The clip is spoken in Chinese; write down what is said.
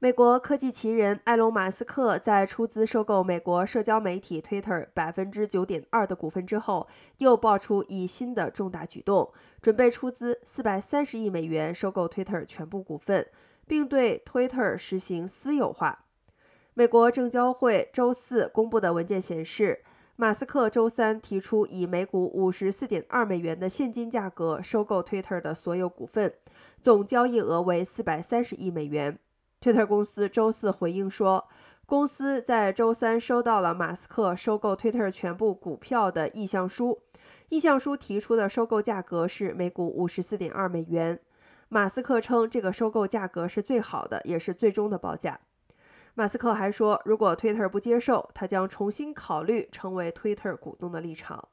美国科技奇人埃隆·马斯克在出资收购美国社交媒体 Twitter 百分之九点二的股份之后，又爆出一新的重大举动，准备出资四百三十亿美元收购 Twitter 全部股份，并对 Twitter 实行私有化。美国证交会周四公布的文件显示，马斯克周三提出以每股五十四点二美元的现金价格收购 Twitter 的所有股份，总交易额为四百三十亿美元。Twitter 公司周四回应说，公司在周三收到了马斯克收购 Twitter 全部股票的意向书。意向书提出的收购价格是每股五十四点二美元。马斯克称，这个收购价格是最好的，也是最终的报价。马斯克还说，如果 Twitter 不接受，他将重新考虑成为 Twitter 股东的立场。